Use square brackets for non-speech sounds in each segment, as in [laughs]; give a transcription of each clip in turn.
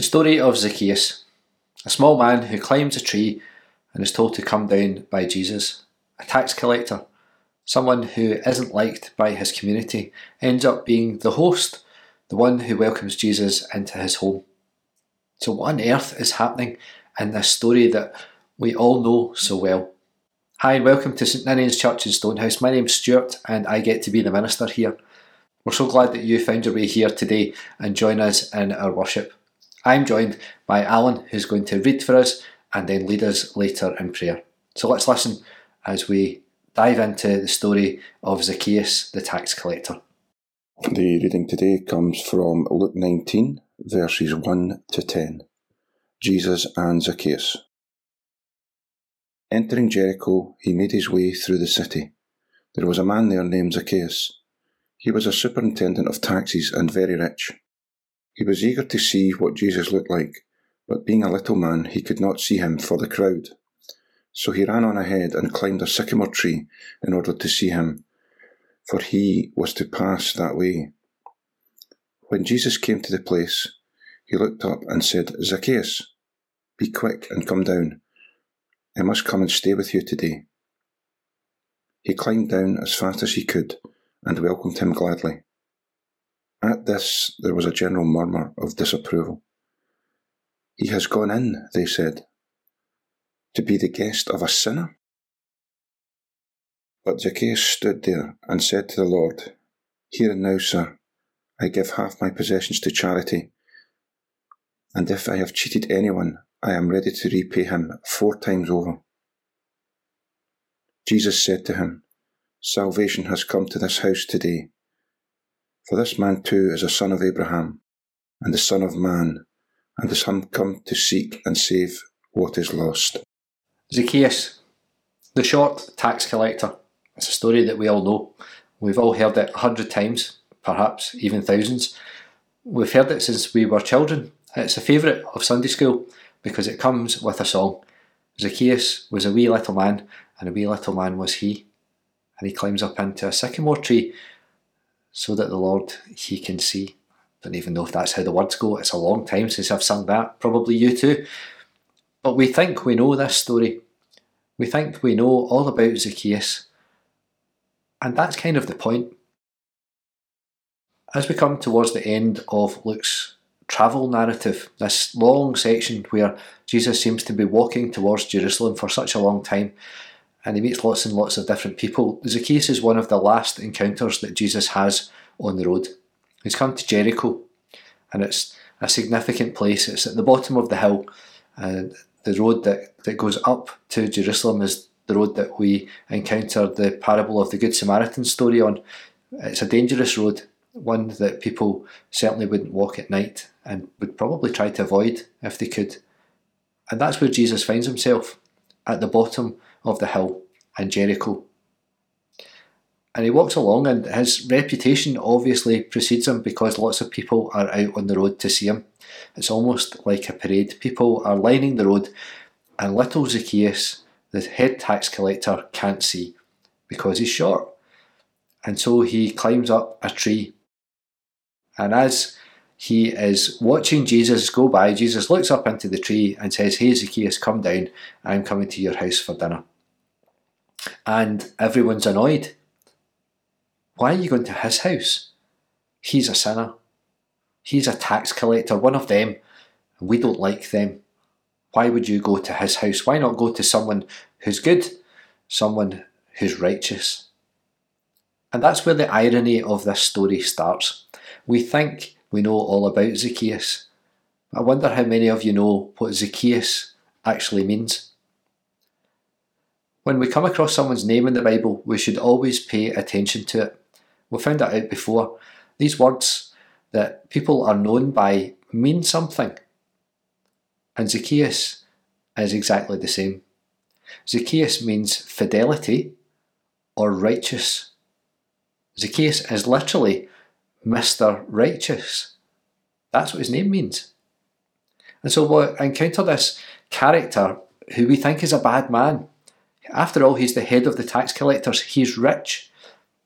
The story of Zacchaeus, a small man who climbs a tree and is told to come down by Jesus, a tax collector, someone who isn't liked by his community, ends up being the host, the one who welcomes Jesus into his home. So, what on earth is happening in this story that we all know so well? Hi, and welcome to St Ninian's Church in Stonehouse. My name's Stuart, and I get to be the minister here. We're so glad that you found your way here today and join us in our worship. I'm joined by Alan, who's going to read for us and then lead us later in prayer. So let's listen as we dive into the story of Zacchaeus, the tax collector. The reading today comes from Luke 19, verses 1 to 10. Jesus and Zacchaeus. Entering Jericho, he made his way through the city. There was a man there named Zacchaeus. He was a superintendent of taxes and very rich. He was eager to see what Jesus looked like, but being a little man, he could not see him for the crowd. So he ran on ahead and climbed a sycamore tree in order to see him, for he was to pass that way. When Jesus came to the place, he looked up and said, Zacchaeus, be quick and come down. I must come and stay with you today. He climbed down as fast as he could and welcomed him gladly. At this, there was a general murmur of disapproval. He has gone in, they said, to be the guest of a sinner. But Zacchaeus stood there and said to the Lord, Here and now, sir, I give half my possessions to charity, and if I have cheated anyone, I am ready to repay him four times over. Jesus said to him, Salvation has come to this house today for this man too is a son of Abraham, and the Son of Man, and has come to seek and save what is lost. Zacchaeus, the short tax collector. It's a story that we all know. We've all heard it a hundred times, perhaps even thousands. We've heard it since we were children. It's a favourite of Sunday school because it comes with a song. Zacchaeus was a wee little man, and a wee little man was he. And he climbs up into a sycamore tree so that the Lord he can see. Don't even know if that's how the words go. It's a long time since I've sung that. Probably you too. But we think we know this story. We think we know all about Zacchaeus. And that's kind of the point. As we come towards the end of Luke's travel narrative, this long section where Jesus seems to be walking towards Jerusalem for such a long time, and he meets lots and lots of different people. Zacchaeus is one of the last encounters that Jesus has on the road. He's come to Jericho, and it's a significant place. It's at the bottom of the hill, and the road that, that goes up to Jerusalem is the road that we encounter the parable of the Good Samaritan story on. It's a dangerous road, one that people certainly wouldn't walk at night and would probably try to avoid if they could. And that's where Jesus finds himself, at the bottom of the hill and Jericho. And he walks along, and his reputation obviously precedes him because lots of people are out on the road to see him. It's almost like a parade. People are lining the road, and little Zacchaeus, the head tax collector, can't see because he's short. And so he climbs up a tree. And as he is watching Jesus go by, Jesus looks up into the tree and says, Hey Zacchaeus, come down. I'm coming to your house for dinner and everyone's annoyed. Why are you going to his house? He's a sinner. He's a tax collector, one of them, we don't like them. Why would you go to his house? Why not go to someone who's good, someone who's righteous? And that's where the irony of this story starts. We think we know all about Zacchaeus. I wonder how many of you know what Zacchaeus actually means. When we come across someone's name in the Bible, we should always pay attention to it. We found that out before. These words that people are known by mean something. And Zacchaeus is exactly the same. Zacchaeus means fidelity or righteous. Zacchaeus is literally Mr. Righteous. That's what his name means. And so we encounter this character who we think is a bad man. After all, he's the head of the tax collectors. He's rich.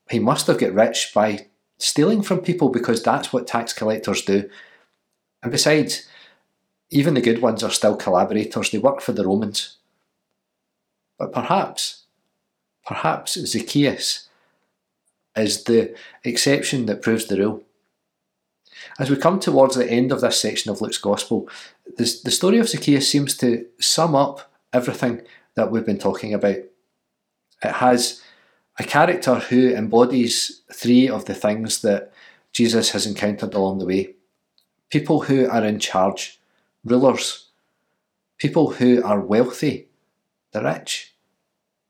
He must have got rich by stealing from people because that's what tax collectors do. And besides, Even the good ones are still collaborators, they work for the Romans. But perhaps, perhaps Zacchaeus is the exception that proves the rule. As we come towards the end of this section of Luke's Gospel, this, the story of Zacchaeus seems to sum up everything that we've been talking about. It has a character who embodies three of the things that Jesus has encountered along the way people who are in charge, rulers, people who are wealthy, the rich,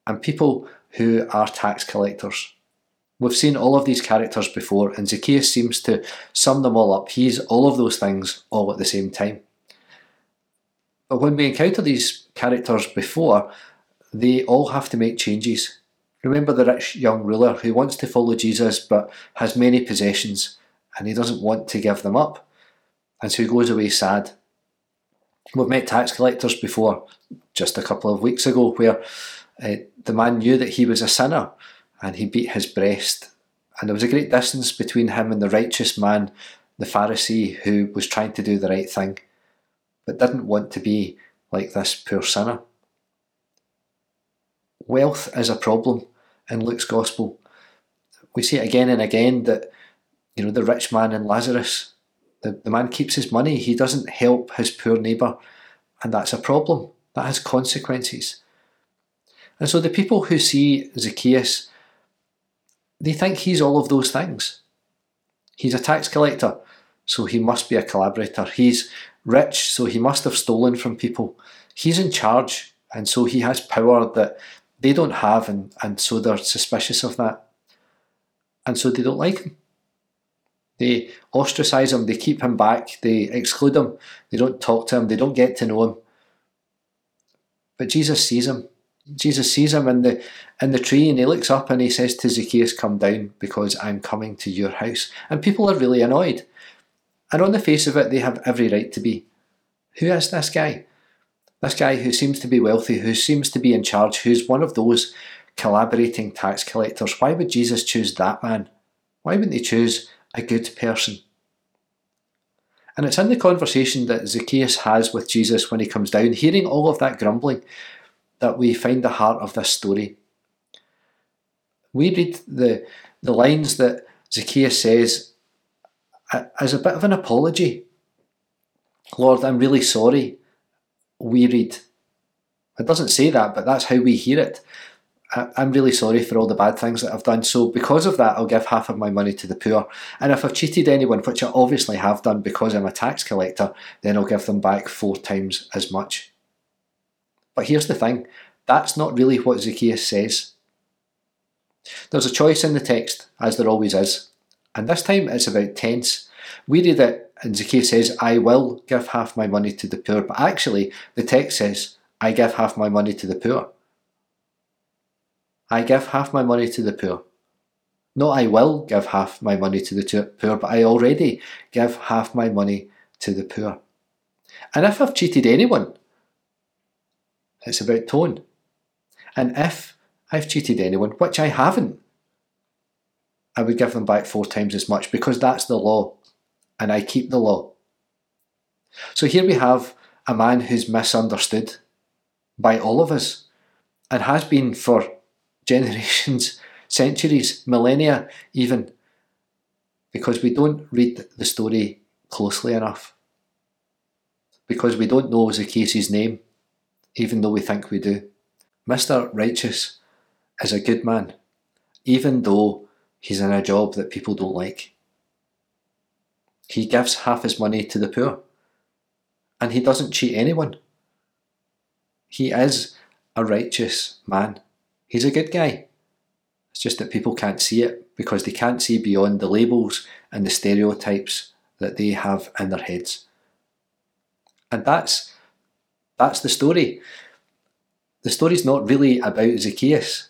and people who are tax collectors. We've seen all of these characters before, and Zacchaeus seems to sum them all up. He's all of those things all at the same time. But when we encounter these characters before, they all have to make changes. Remember the rich young ruler who wants to follow Jesus but has many possessions and he doesn't want to give them up, and so he goes away sad. We've met tax collectors before, just a couple of weeks ago, where uh, the man knew that he was a sinner and he beat his breast. And there was a great distance between him and the righteous man, the Pharisee, who was trying to do the right thing, but didn't want to be like this poor sinner. Wealth is a problem in Luke's Gospel. We see it again and again that, you know, the rich man and Lazarus, the, the man keeps his money, he doesn't help his poor neighbour, and that's a problem. That has consequences. And so the people who see Zacchaeus they think he's all of those things. He's a tax collector, so he must be a collaborator. He's rich, so he must have stolen from people. He's in charge, and so he has power that they don't have, and, and so they're suspicious of that. And so they don't like him. They ostracize him, they keep him back, they exclude him, they don't talk to him, they don't get to know him. But Jesus sees him Jesus sees him in the in the tree and he looks up and he says to Zacchaeus, Come down because I'm coming to your house. And people are really annoyed. And on the face of it, they have every right to be. Who is this guy? This guy who seems to be wealthy, who seems to be in charge, who's one of those collaborating tax collectors. Why would Jesus choose that man? Why wouldn't he choose a good person? And it's in the conversation that Zacchaeus has with Jesus when he comes down, hearing all of that grumbling, that we find the heart of this story. We read the, the lines that Zacchaeus says as a bit of an apology. Lord, I'm really sorry. We read. It doesn't say that, but that's how we hear it. I'm really sorry for all the bad things that I've done. So, because of that, I'll give half of my money to the poor. And if I've cheated anyone, which I obviously have done because I'm a tax collector, then I'll give them back four times as much. But here's the thing that's not really what Zacchaeus says. There's a choice in the text, as there always is, and this time it's about tense. We read it, and Zacchaeus says, I will give half my money to the poor, but actually the text says, I give half my money to the poor. I give half my money to the poor. No, I will give half my money to the poor, but I already give half my money to the poor. And if I've cheated anyone, it's about tone. And if I've cheated anyone, which I haven't, I would give them back four times as much because that's the law and I keep the law. So here we have a man who's misunderstood by all of us and has been for [laughs] generations, centuries, millennia even, because we don't read the story closely enough. Because we don't know Zacchaeus' name, even though we think we do. Mr. Righteous is a good man, even though he's in a job that people don't like. He gives half his money to the poor, and he doesn't cheat anyone. He is a righteous man. He's a good guy. It's just that people can't see it because they can't see beyond the labels and the stereotypes that they have in their heads. And that's that's the story. The story's not really about Zacchaeus.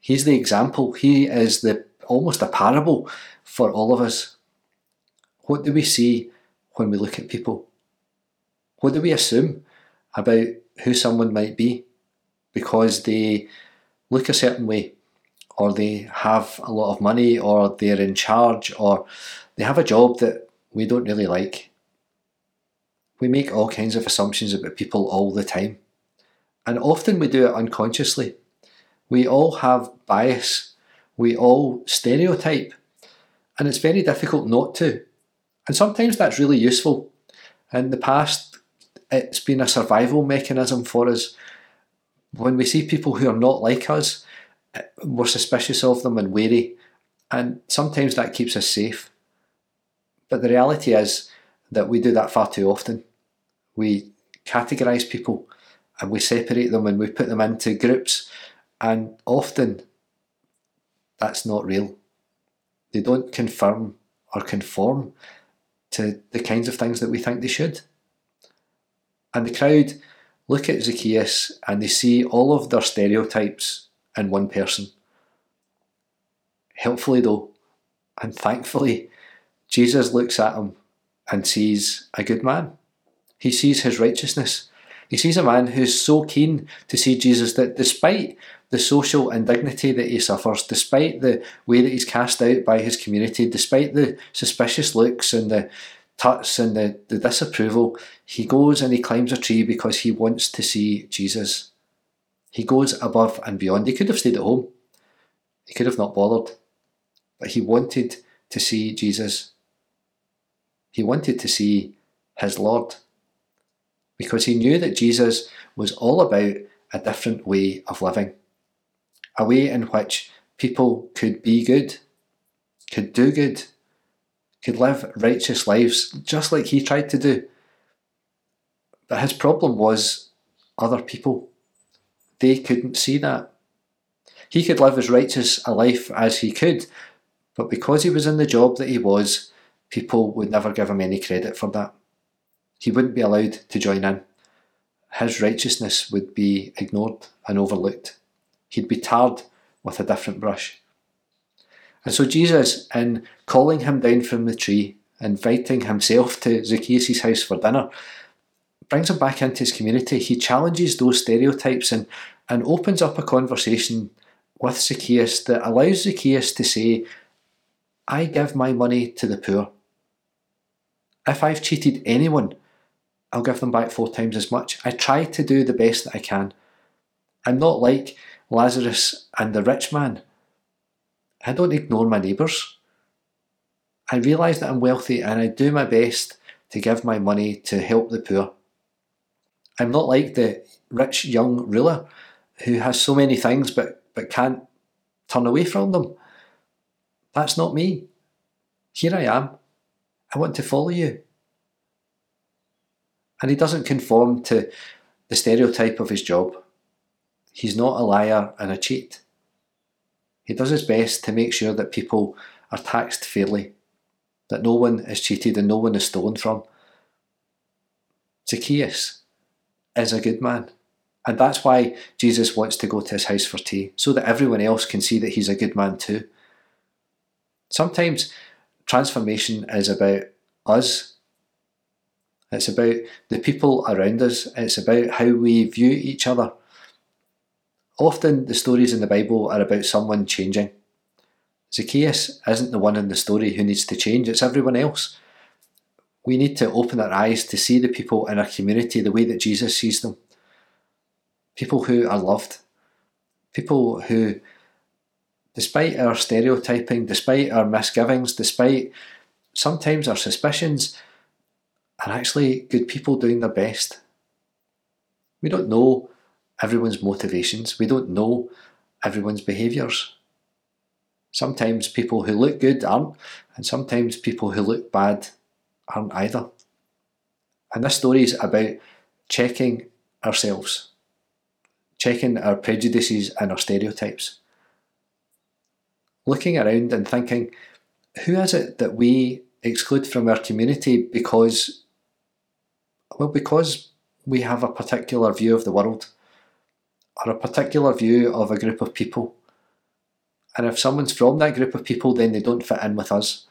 He's the example. He is the almost a parable for all of us. What do we see when we look at people? What do we assume about who someone might be because they look a certain way, or they have a lot of money, or they're in charge, or they have a job that we don't really like? We make all kinds of assumptions about people all the time. And often we do it unconsciously. We all have bias. We all stereotype. And it's very difficult not to. And sometimes that's really useful. In the past, it's been a survival mechanism for us. When we see people who are not like us, we're suspicious of them and wary. And sometimes that keeps us safe. But the reality is that we do that far too often. We categorise people and we separate them and we put them into groups, and often that's not real. They don't confirm or conform to the kinds of things that we think they should. And the crowd look at Zacchaeus and they see all of their stereotypes in one person. Helpfully, though, and thankfully, Jesus looks at him and sees a good man. He sees his righteousness. He sees a man who's so keen to see Jesus that despite the social indignity that he suffers, despite the way that he's cast out by his community, despite the suspicious looks and the tuts and the, the disapproval, he goes and he climbs a tree because he wants to see Jesus. He goes above and beyond. He could have stayed at home, he could have not bothered, but he wanted to see Jesus. He wanted to see his Lord because he knew that Jesus was all about a different way of living, a way in which people could be good, could do good, could live righteous lives just like he tried to do. But his problem was other people. They couldn't see that. He could live as righteous a life as he could, but because he was in the job that he was, people would never give him any credit for that. He wouldn't be allowed to join in. His righteousness would be ignored and overlooked. He'd be tarred with a different brush. And so Jesus, in calling him down from the tree, inviting himself to Zacchaeus' house for dinner, brings him back into his community. He challenges those stereotypes and, and opens up a conversation with Zacchaeus that allows Zacchaeus to say, I give my money to the poor. If I've cheated anyone, I'll give them back four times as much. I try to do the best that I can. I'm not like Lazarus and the rich man. I don't ignore my neighbours. I realise that I'm wealthy and I do my best to give my money to help the poor. I'm not like the rich young ruler who has so many things but, but can't turn away from them. That's not me. Here I am. I want to follow you. And he doesn't conform to the stereotype of his job. He's not a liar and a cheat. He does his best to make sure that people are taxed fairly, that no one is cheated and no one is stolen from. Zacchaeus is a good man. And that's why Jesus wants to go to his house for tea, so that everyone else can see that he's a good man too. Sometimes transformation is about us. It's about the people around us. It's about how we view each other. Often the stories in the Bible are about someone changing. Zacchaeus isn't the one in the story who needs to change, it's everyone else. We need to open our eyes to see the people in our community the way that Jesus sees them. People who are loved. People who, despite our stereotyping, despite our misgivings, despite sometimes our suspicions, are actually good people doing their best. We don't know everyone's motivations. We don't know everyone's behaviours. Sometimes people who look good aren't, and sometimes people who look bad aren't either. And this story is about checking ourselves, checking our prejudices and our stereotypes. Looking around and thinking, who is it that we exclude from our community because, well, because we have a particular view of the world or a particular view of a group of people. And if someone's from that group of people, then they don't fit in with us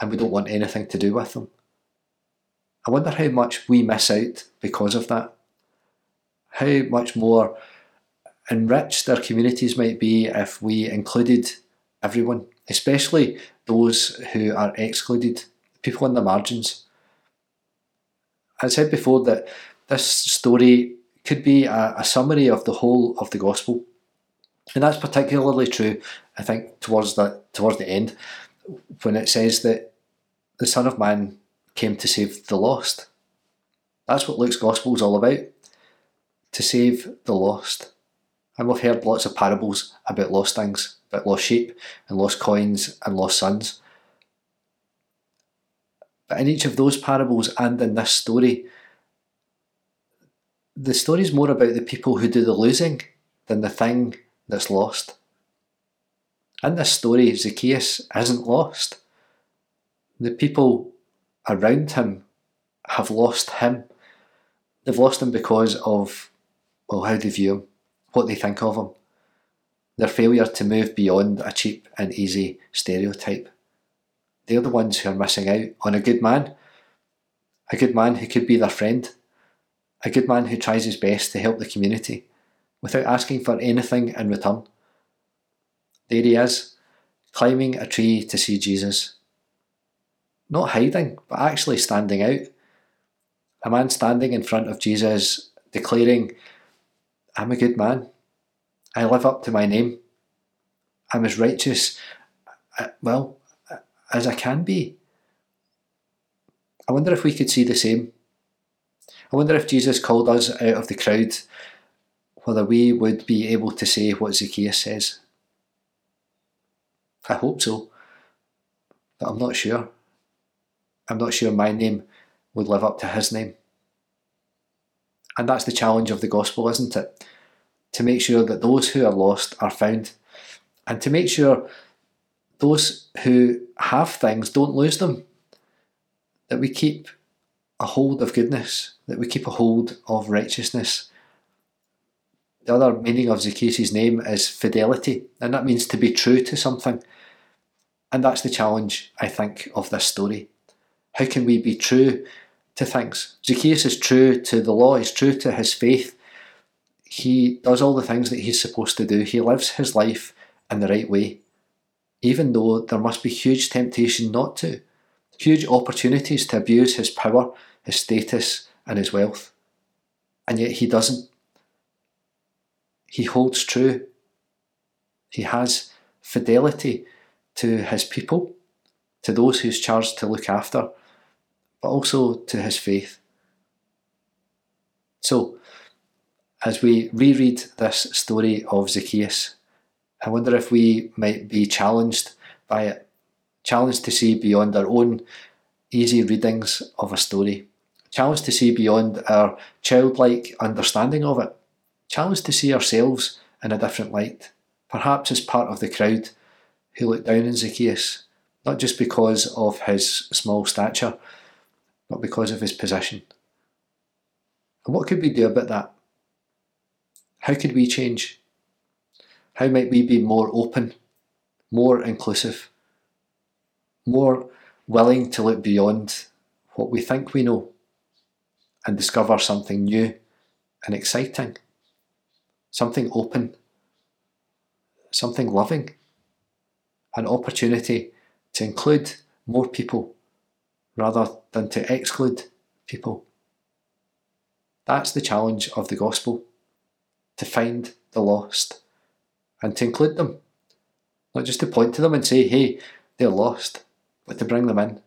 and we don't want anything to do with them. I wonder how much we miss out because of that. How much more enriched our communities might be if we included everyone, especially those who are excluded, people on the margins. I said before that this story could be a, a summary of the whole of the gospel. And that's particularly true, I think, towards that towards the end, when it says that the Son of Man came to save the lost. That's what Luke's gospel is all about. To save the lost. And we've heard lots of parables about lost things, about lost sheep and lost coins and lost sons. But in each of those parables and in this story, the story is more about the people who do the losing than the thing that's lost. In this story, Zacchaeus isn't lost. The people around him have lost him. They've lost him because of, well, how they view him, what they think of him, their failure to move beyond a cheap and easy stereotype. They're the ones who are missing out on a good man, a good man who could be their friend, a good man who tries his best to help the community without asking for anything in return. There he is, climbing a tree to see Jesus. Not hiding, but actually standing out. A man standing in front of Jesus, declaring, I'm a good man. I live up to my name. I'm as righteous, uh, well, as I can be. I wonder if we could see the same. I wonder if Jesus called us out of the crowd, whether we would be able to say what Zacchaeus says. I hope so, but I'm not sure. I'm not sure my name would live up to his name. And that's the challenge of the gospel, isn't it? To make sure that those who are lost are found, and to make sure those who have things don't lose them. That we keep a hold of goodness, that we keep a hold of righteousness. The other meaning of Zacchaeus' name is fidelity, and that means to be true to something. And that's the challenge, I think, of this story. How can we be true to things? Zacchaeus is true to the law, he's true to his faith. He does all the things that he's supposed to do, he lives his life in the right way, even though there must be huge temptation not to, huge opportunities to abuse his power, his status, and his wealth. And yet he doesn't. He holds true. He has fidelity to his people, to those he's charged to look after, but also to his faith. So, as we reread this story of Zacchaeus, I wonder if we might be challenged by it, challenged to see beyond our own easy readings of a story, challenged to see beyond our childlike understanding of it, challenged to see ourselves in a different light, perhaps as part of the crowd who looked down on Zacchaeus, not just because of his small stature, but because of his position. And what could we do about that? How could we change? How might we be more open, more inclusive, more willing to look beyond what we think we know and discover something new and exciting, something open, something loving? an opportunity to include more people rather than to exclude people. That's the challenge of the gospel to find the lost and to include them. Not just to point to them and say, hey, they're lost, but to bring them in.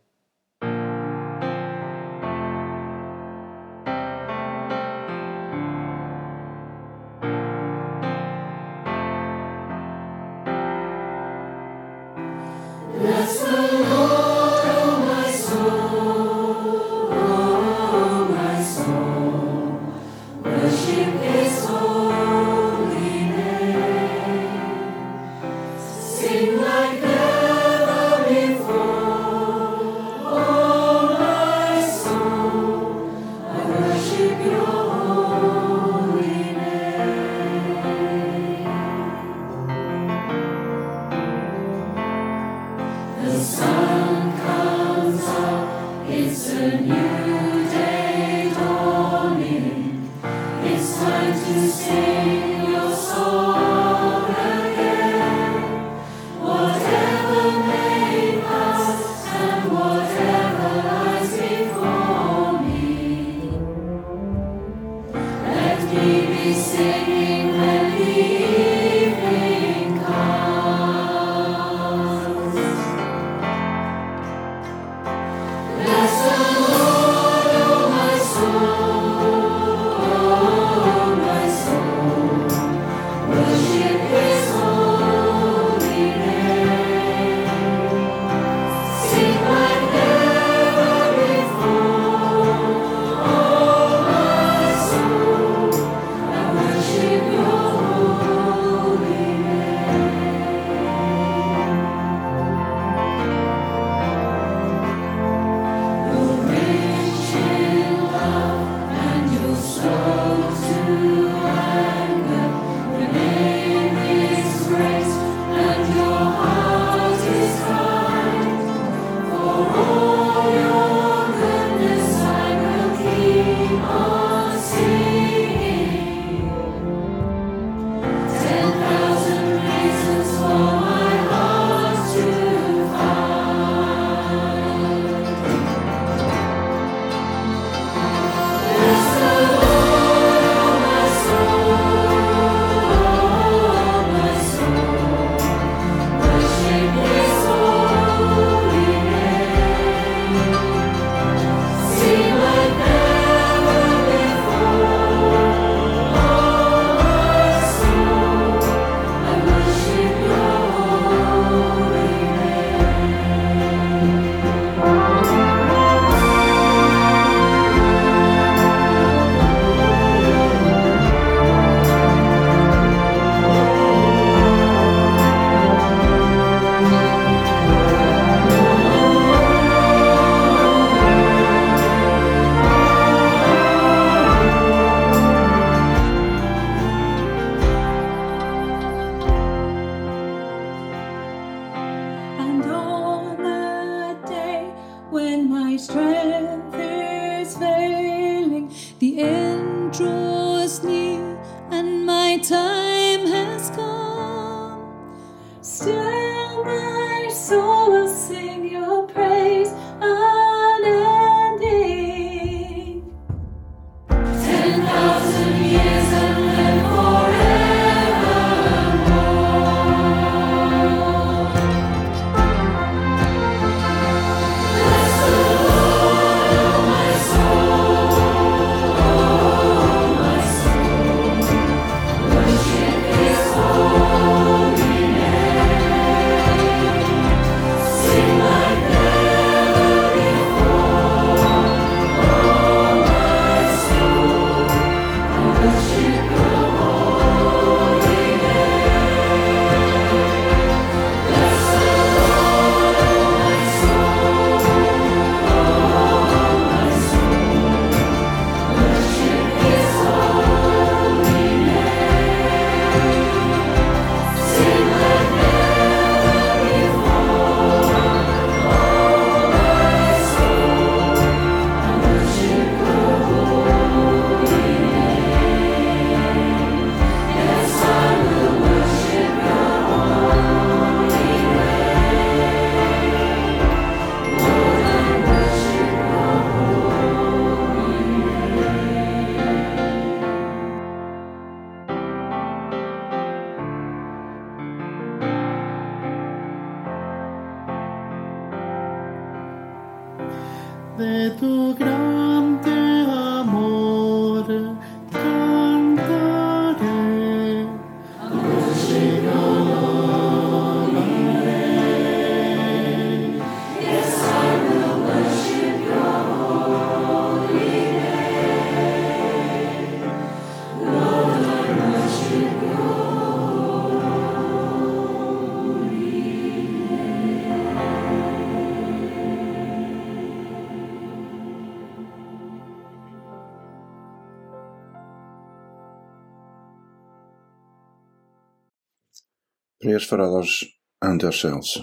For others and ourselves.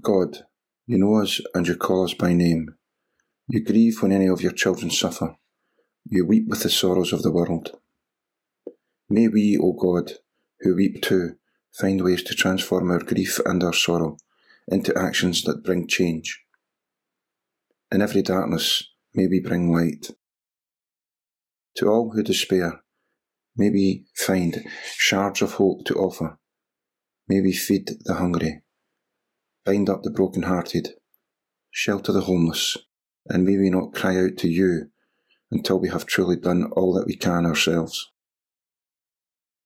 God, you know us and you call us by name. You grieve when any of your children suffer. You weep with the sorrows of the world. May we, O God, who weep too, find ways to transform our grief and our sorrow into actions that bring change. In every darkness, may we bring light. To all who despair, may we find shards of hope to offer. Maybe feed the hungry, bind up the broken-hearted, shelter the homeless, and may we not cry out to you until we have truly done all that we can ourselves.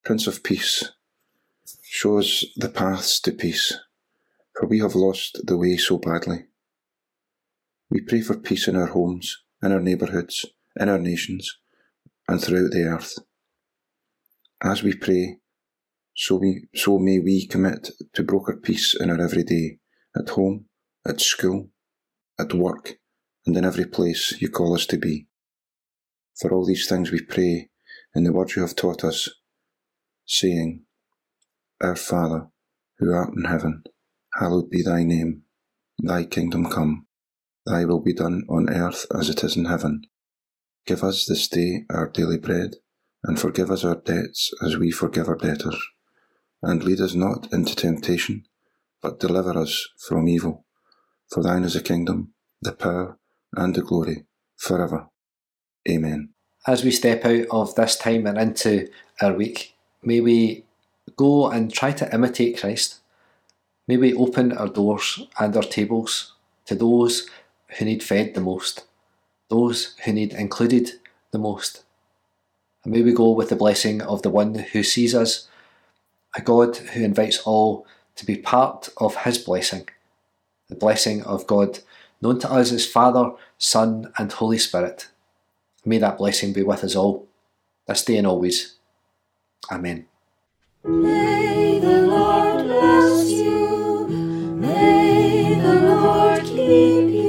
Prince of Peace, show us the paths to peace, for we have lost the way so badly. We pray for peace in our homes, in our neighbourhoods, in our nations, and throughout the earth. As we pray, so, we, so may we commit to broker peace in our everyday, at home, at school, at work, and in every place you call us to be. For all these things we pray in the words you have taught us, saying, Our Father, who art in heaven, hallowed be thy name. Thy kingdom come. Thy will be done on earth as it is in heaven. Give us this day our daily bread, and forgive us our debts as we forgive our debtors. And lead us not into temptation, but deliver us from evil. For thine is the kingdom, the power, and the glory, forever. Amen. As we step out of this time and into our week, may we go and try to imitate Christ. May we open our doors and our tables to those who need fed the most, those who need included the most. And may we go with the blessing of the one who sees us, a God who invites all to be part of his blessing, the blessing of God known to us as Father, Son, and Holy Spirit. May that blessing be with us all, this day and always. Amen. May the Lord bless you. May the Lord keep you.